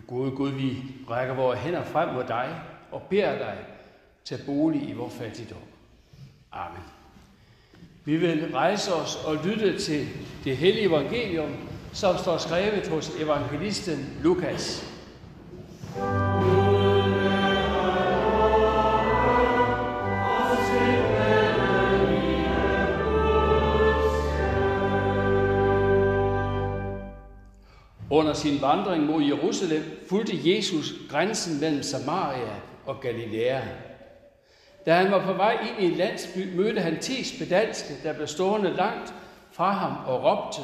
Du gode Gud, vi rækker vores hænder frem mod dig og beder dig, til bolig i vores fattigdom. Amen. Vi vil rejse os og lytte til det hellige evangelium, som står skrevet hos evangelisten Lukas. Sin vandring mod Jerusalem fulgte Jesus grænsen mellem Samaria og Galilea. Da han var på vej ind i en landsby, mødte han ti spedalske, der blev stående langt fra ham og råbte,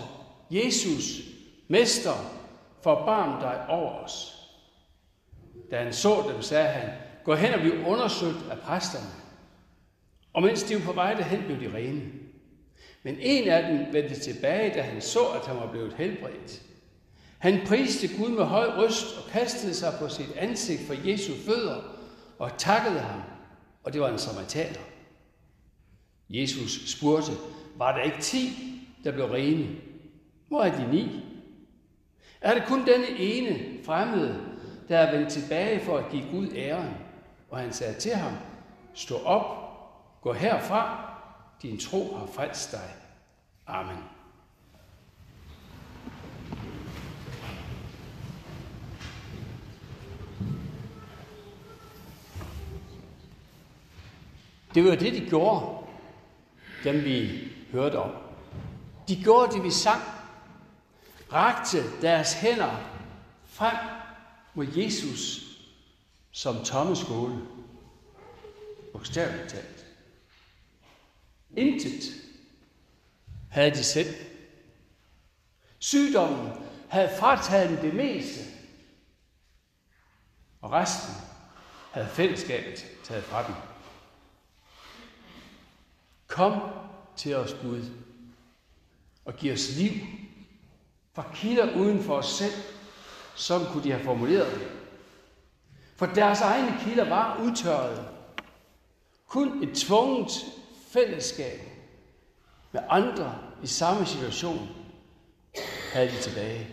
Jesus, Mester, forbarm dig over os. Da han så dem, sagde han, gå hen og bliv undersøgt af præsterne. Og mens de var på vej derhen, blev de rene. Men en af dem vendte tilbage, da han så, at han var blevet helbredt. Han priste Gud med høj røst og kastede sig på sit ansigt for Jesu fødder og takkede ham, og det var en samaritaner. Jesus spurgte, var der ikke ti, der blev rene? Hvor er de ni? Er det kun denne ene fremmede, der er vendt tilbage for at give Gud æren? Og han sagde til ham, stå op, gå herfra, din tro har frelst dig. Amen. Det var det, de gjorde, dem vi hørte om. De gjorde det, vi sang. Rakte deres hænder frem mod Jesus som tomme skåle. Bogstaveligt talt. Intet havde de selv. Sygdommen havde frataget dem det meste, og resten havde fællesskabet taget fra dem. Kom til os, Gud, og giv os liv fra kilder uden for os selv. som kunne de have formuleret det. For deres egne kilder var udtørrede. Kun et tvunget fællesskab med andre i samme situation havde de tilbage.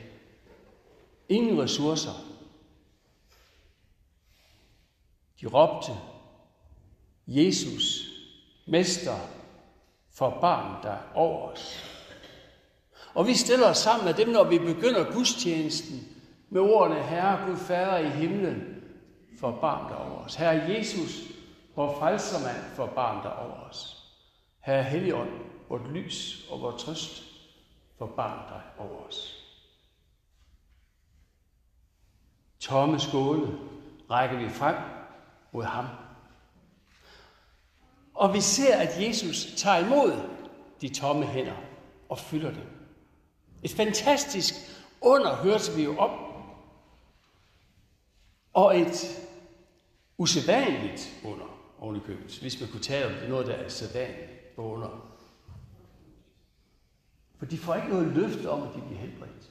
Ingen ressourcer. De råbte, Jesus, Mester, forbarm dig over os. Og vi stiller os sammen med dem, når vi begynder gudstjenesten med ordene, Herre Gud Fader i himlen, forbarm dig over os. Herre Jesus, vor frelsermand, forbarm dig over os. Herre Helligånd, vort lys og vor trøst, forbarm dig over os. Tomme skåle rækker vi frem mod ham. Og vi ser, at Jesus tager imod de tomme hænder og fylder dem. Et fantastisk under hørte vi jo om. Og et usædvanligt under oven i hvis man kunne tale om noget, der er sædvanligt på under. For de får ikke noget løfte om, at de bliver helbredt.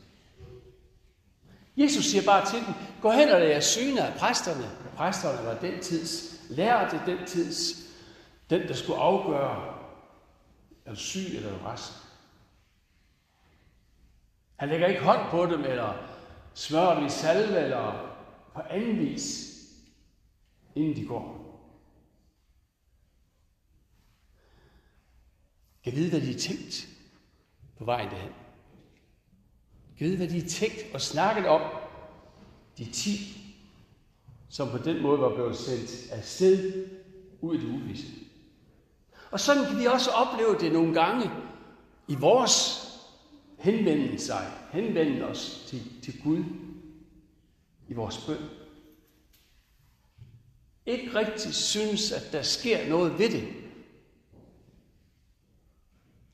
Jesus siger bare til dem, gå hen og lad jer syne af præsterne. Præsterne var den tids lærte, den tids den, der skulle afgøre, er du syg eller er du rask. Han lægger ikke hånd på dem, eller smører dem i salve, eller på anden vis, inden de går. Kan vide, hvad de er tænkt på vejen derhen. Kan vide, hvad de er tænkt og snakket om. De ti, som på den måde var blevet sendt afsted ud i det uvisse. Og sådan kan vi også opleve det nogle gange i vores henvende sig, henvende os til, til Gud i vores bøn. Ikke rigtig synes, at der sker noget ved det.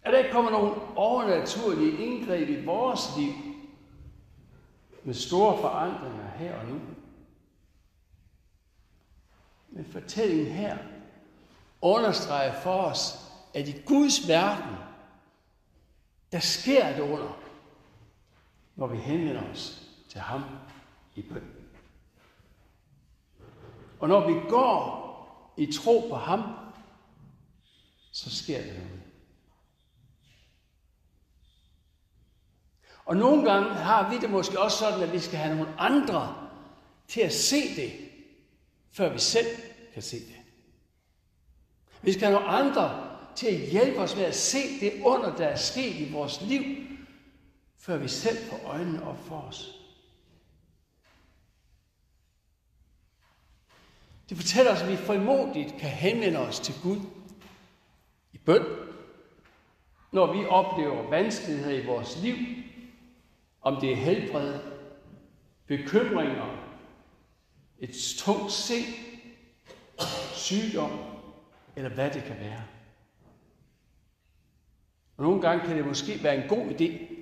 At der ikke kommer nogen overnaturlige indgreb i vores liv med store forandringer her og nu. Men fortællingen her understreger for os, at i Guds verden, der sker det under, når vi henvender os til ham i bøn. Og når vi går i tro på ham, så sker det noget. Og nogle gange har vi det måske også sådan, at vi skal have nogle andre til at se det, før vi selv kan se det. Vi skal have nogle andre til at hjælpe os med at se det under, der er sket i vores liv, før vi selv får øjnene op for os. Det fortæller os, at vi frimodigt kan henvende os til Gud i bøn, når vi oplever vanskeligheder i vores liv, om det er helbred, bekymringer, et tungt sind, sygdom, eller hvad det kan være. Og nogle gange kan det måske være en god idé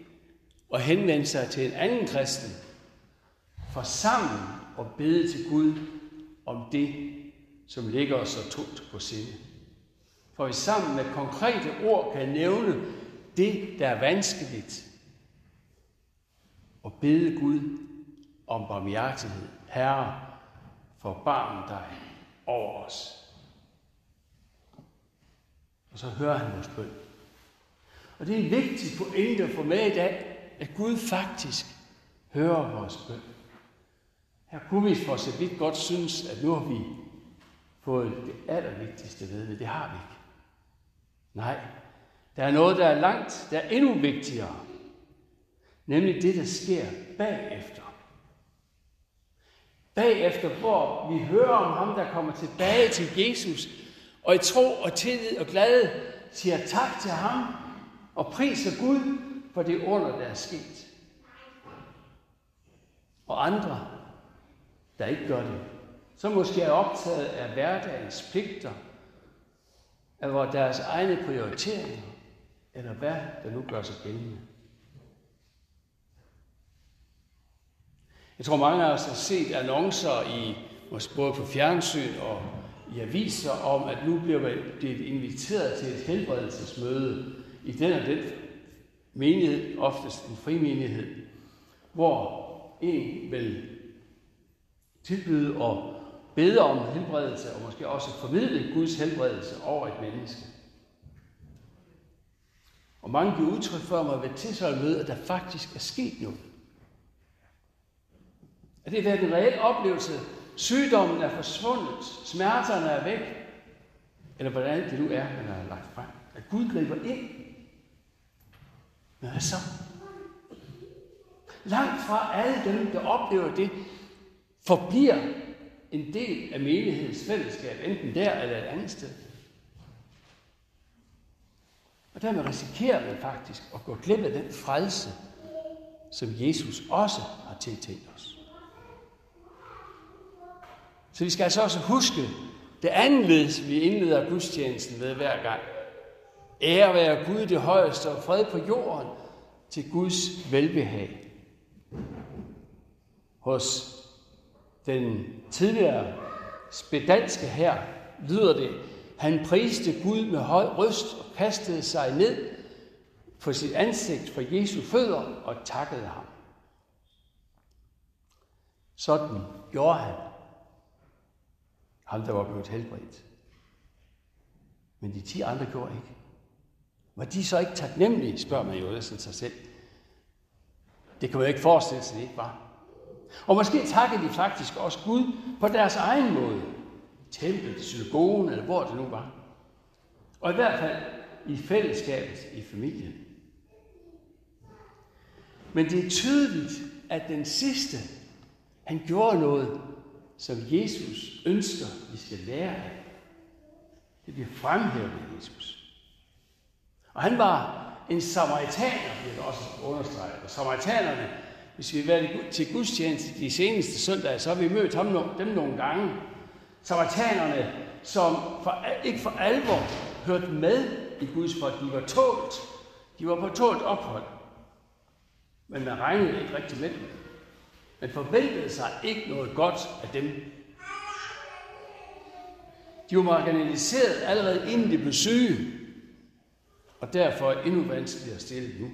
at henvende sig til en anden kristen, for sammen at bede til Gud om det, som ligger os så tungt på sinde. For vi sammen med konkrete ord kan nævne det, der er vanskeligt, og bede Gud om barmhjertighed. Herre, forbarm dig over os. Og så hører han vores bøn. Og det er en vigtig pointe at få med i dag, at Gud faktisk hører vores bøn. Her kunne vi for så vidt godt synes, at nu har vi fået det allervigtigste ved, men det har vi ikke. Nej, der er noget, der er langt, der er endnu vigtigere. Nemlig det, der sker bagefter. Bagefter, hvor vi hører om ham, der kommer tilbage til Jesus, og i tro og tillid og glade siger tak til ham og priser Gud for det under, der er sket. Og andre, der ikke gør det, som måske er optaget af hverdagens pligter, af deres egne prioriteringer, eller hvad der nu gør sig gældende. Jeg tror, mange af os har set annoncer i, både på fjernsyn og i aviser om, at nu bliver det inviteret til et helbredelsesmøde i den og den menighed, oftest en frimenighed, hvor en vil tilbyde og bede om helbredelse, og måske også formidle Guds helbredelse over et menneske. Og mange giver udtryk for mig ved tilsvarende møde, at der faktisk er sket noget. At det har været en reel oplevelse. Sygdommen er forsvundet. Smerterne er væk. Eller hvordan det nu er, man har lagt frem. At Gud griber ind. Men hvad så? Langt fra alle dem, der oplever det, forbliver en del af menighedens fællesskab, enten der eller et andet sted. Og dermed risikerer man faktisk at gå glip af den frelse, som Jesus også har tiltænkt os. Så vi skal altså også huske det andet vi indleder gudstjenesten ved hver gang. Ære være Gud det højeste og fred på jorden til Guds velbehag. Hos den tidligere spedanske her lyder det, han priste Gud med høj røst og kastede sig ned på sit ansigt for Jesu fødder og takkede ham. Sådan gjorde han. Ham, der var blevet helbredt. Men de ti andre gjorde ikke. Var de så ikke taknemmelige, spørger man jo næsten sig selv. Det kan man jo ikke forestille sig, det ikke var. Og måske takkede de faktisk også Gud på deres egen måde. Templet, synagogen, eller hvor det nu var. Og i hvert fald i fællesskabet i familien. Men det er tydeligt, at den sidste, han gjorde noget, som Jesus ønsker, vi skal lære af. Det bliver fremhævet af Jesus. Og han var en samaritaner, bliver det også understreget. Og samaritanerne, hvis vi har været til gudstjeneste de seneste søndage, så har vi mødt ham, dem nogle gange. Samaritanerne, som for, ikke for alvor hørte med i Guds folk. De var tålt. De var på tålt ophold. Men man regnede ikke rigtig med dem men forventede sig ikke noget godt af dem. De var marginaliseret allerede inden de blev syge, og derfor endnu vanskeligere stillet nu.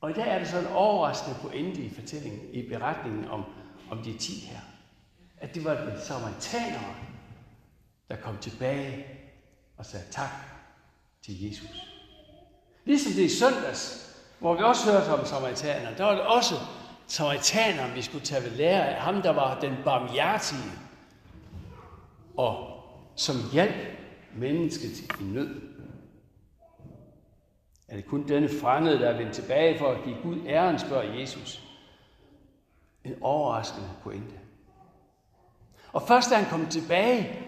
Og i dag er det så en overraskende pointe i fortællingen, i beretningen om, om de ti her. At det var de samaritanere, der kom tilbage og sagde tak til Jesus. Ligesom det i søndags, hvor vi også hørte om samaritanerne, der var det også samaritanerne, vi skulle tage ved lære af, ham der var den barmhjertige, og som hjalp mennesket i nød. Er det kun denne fremmede, der er vendt tilbage for at give Gud æren, spørger Jesus. En overraskende pointe. Og først da han kom tilbage,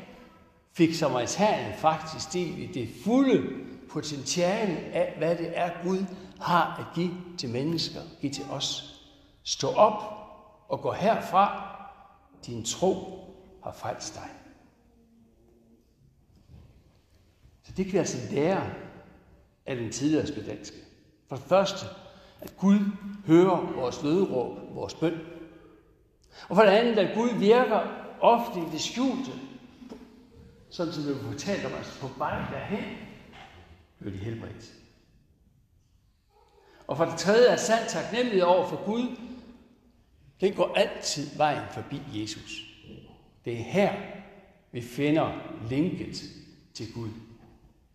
fik samaritanen faktisk del i det fulde potentiale af, hvad det er, Gud har at give til mennesker, give til os. Stå op og gå herfra. Din tro har frelst dig. Så det kan vi altså lære af den tidligere spedalske. For det første, at Gud hører vores nødråb, vores bøn. Og for det andet, at Gud virker ofte i det skjulte, sådan som vi fortalte om, altså på vej derhen, blev de helbredt. Og for det tredje, er sand taknemmelighed over for Gud, den går altid vejen forbi Jesus. Det er her, vi finder linket til Gud.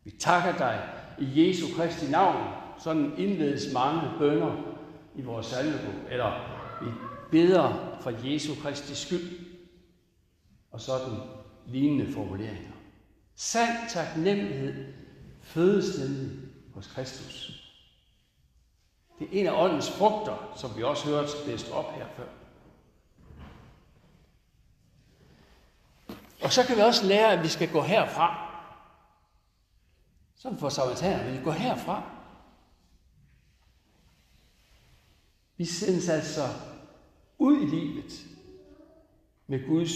Vi takker dig i Jesu Kristi navn. Sådan indledes mange bønder i vores salmebog. Eller vi beder for Jesu Kristi skyld. Og sådan lignende formuleringer. Sand taknemmelighed fødes nemlig hos Kristus. Det er en af åndens frugter, som vi også hørte læst op her før. Og så kan vi også lære, at vi skal gå herfra. Som for samaritanerne, vi gå herfra. Vi sendes altså ud i livet med Guds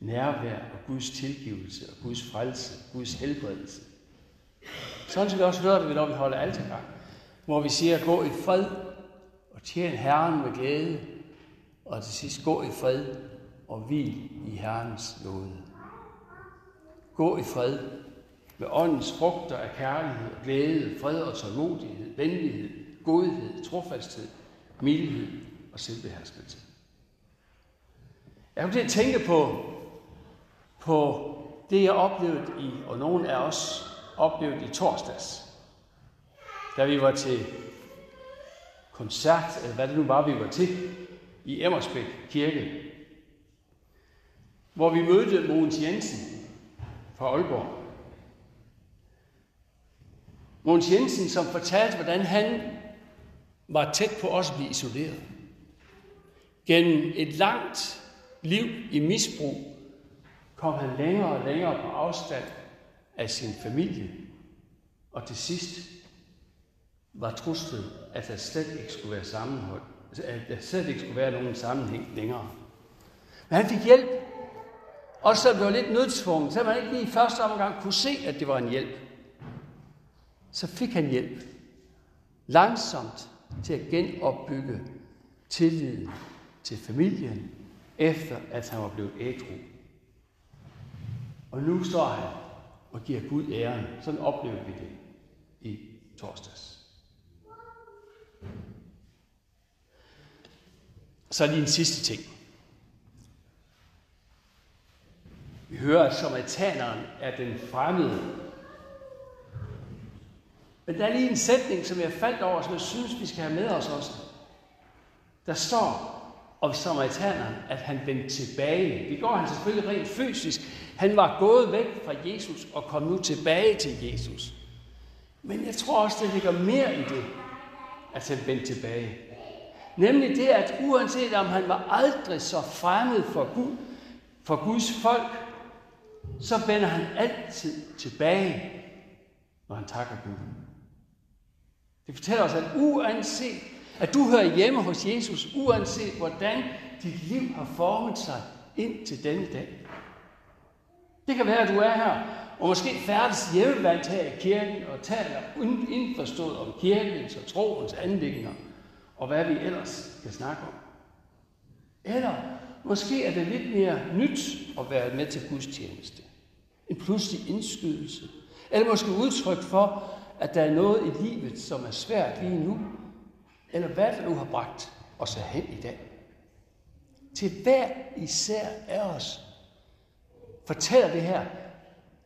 nærvær og Guds tilgivelse og Guds frelse, Guds helbredelse. Sådan skal vi også høre det, når vi holder altergang, hvor vi siger, gå i fred og tjen Herren med glæde, og til sidst gå i fred og hvil i Herrens nåde. Gå i fred med åndens frugter af kærlighed, glæde, fred og tålmodighed, venlighed, godhed, trofasthed, mildhed og selvbeherskelse. Jeg kom til at tænke på, på det, jeg oplevede i, og nogen af os oplevet i torsdags, da vi var til koncert, eller hvad det nu var, vi var til, i Emmersbæk Kirke, hvor vi mødte Mogens Jensen fra Aalborg. Mogens Jensen, som fortalte, hvordan han var tæt på også at blive isoleret. Gennem et langt liv i misbrug kom han længere og længere på afstand af sin familie, og til sidst var truslet, at der slet ikke skulle være sammenhold, at der slet ikke skulle være nogen sammenhæng længere. Men han fik hjælp, og så blev lidt nødstvunget, så man ikke lige i første omgang kunne se, at det var en hjælp så fik han hjælp. Langsomt til at genopbygge tilliden til familien, efter at han var blevet ædru. Og nu står han og giver Gud æren. Sådan oplevede vi det i torsdags. Så lige en sidste ting. Vi hører, at samaritaneren er den fremmede men der er lige en sætning, som jeg faldt over, som jeg synes, vi skal have med os også. Der står om samaritaneren, at han vendte tilbage. Det går han selvfølgelig rent fysisk. Han var gået væk fra Jesus og kom nu tilbage til Jesus. Men jeg tror også, der ligger mere i det, at han vendte tilbage. Nemlig det, at uanset om han var aldrig så fremmed for Gud, for Guds folk, så vender han altid tilbage, når han takker Gud. Det fortæller os, at uanset, at du hører hjemme hos Jesus, uanset hvordan dit liv har formet sig ind til denne dag. Det kan være, at du er her, og måske færdes hjemmevandt her i kirken og taler indforstået om kirkens og troens anlægninger, og hvad vi ellers kan snakke om. Eller måske er det lidt mere nyt at være med til gudstjeneste. En pludselig indskydelse. Eller måske udtryk for, at der er noget i livet, som er svært lige nu, eller hvad der nu har bragt os hen i dag. Til hver især af os fortæller det her,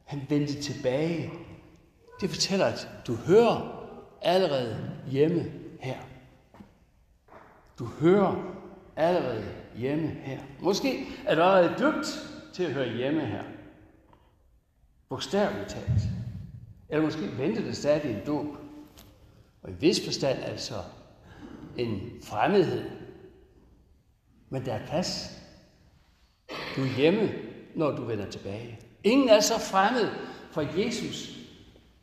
han vendte tilbage. Det fortæller, at du hører allerede hjemme her. Du hører allerede hjemme her. Måske er du allerede døbt til at høre hjemme her. Bogstaveligt talt. Eller måske venter det stadig en dåb. Og i vis forstand altså en fremmedhed. Men der er plads. Du er hjemme, når du vender tilbage. Ingen er så fremmed for Jesus,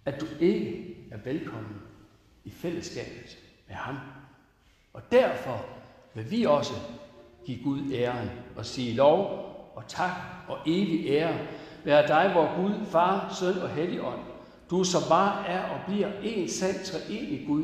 at du ikke er velkommen i fællesskabet med ham. Og derfor vil vi også give Gud æren og sige lov og tak og evig ære være dig, hvor Gud, Far, Søn og Helligånd. Du som bare er og bliver en sand treenig Gud,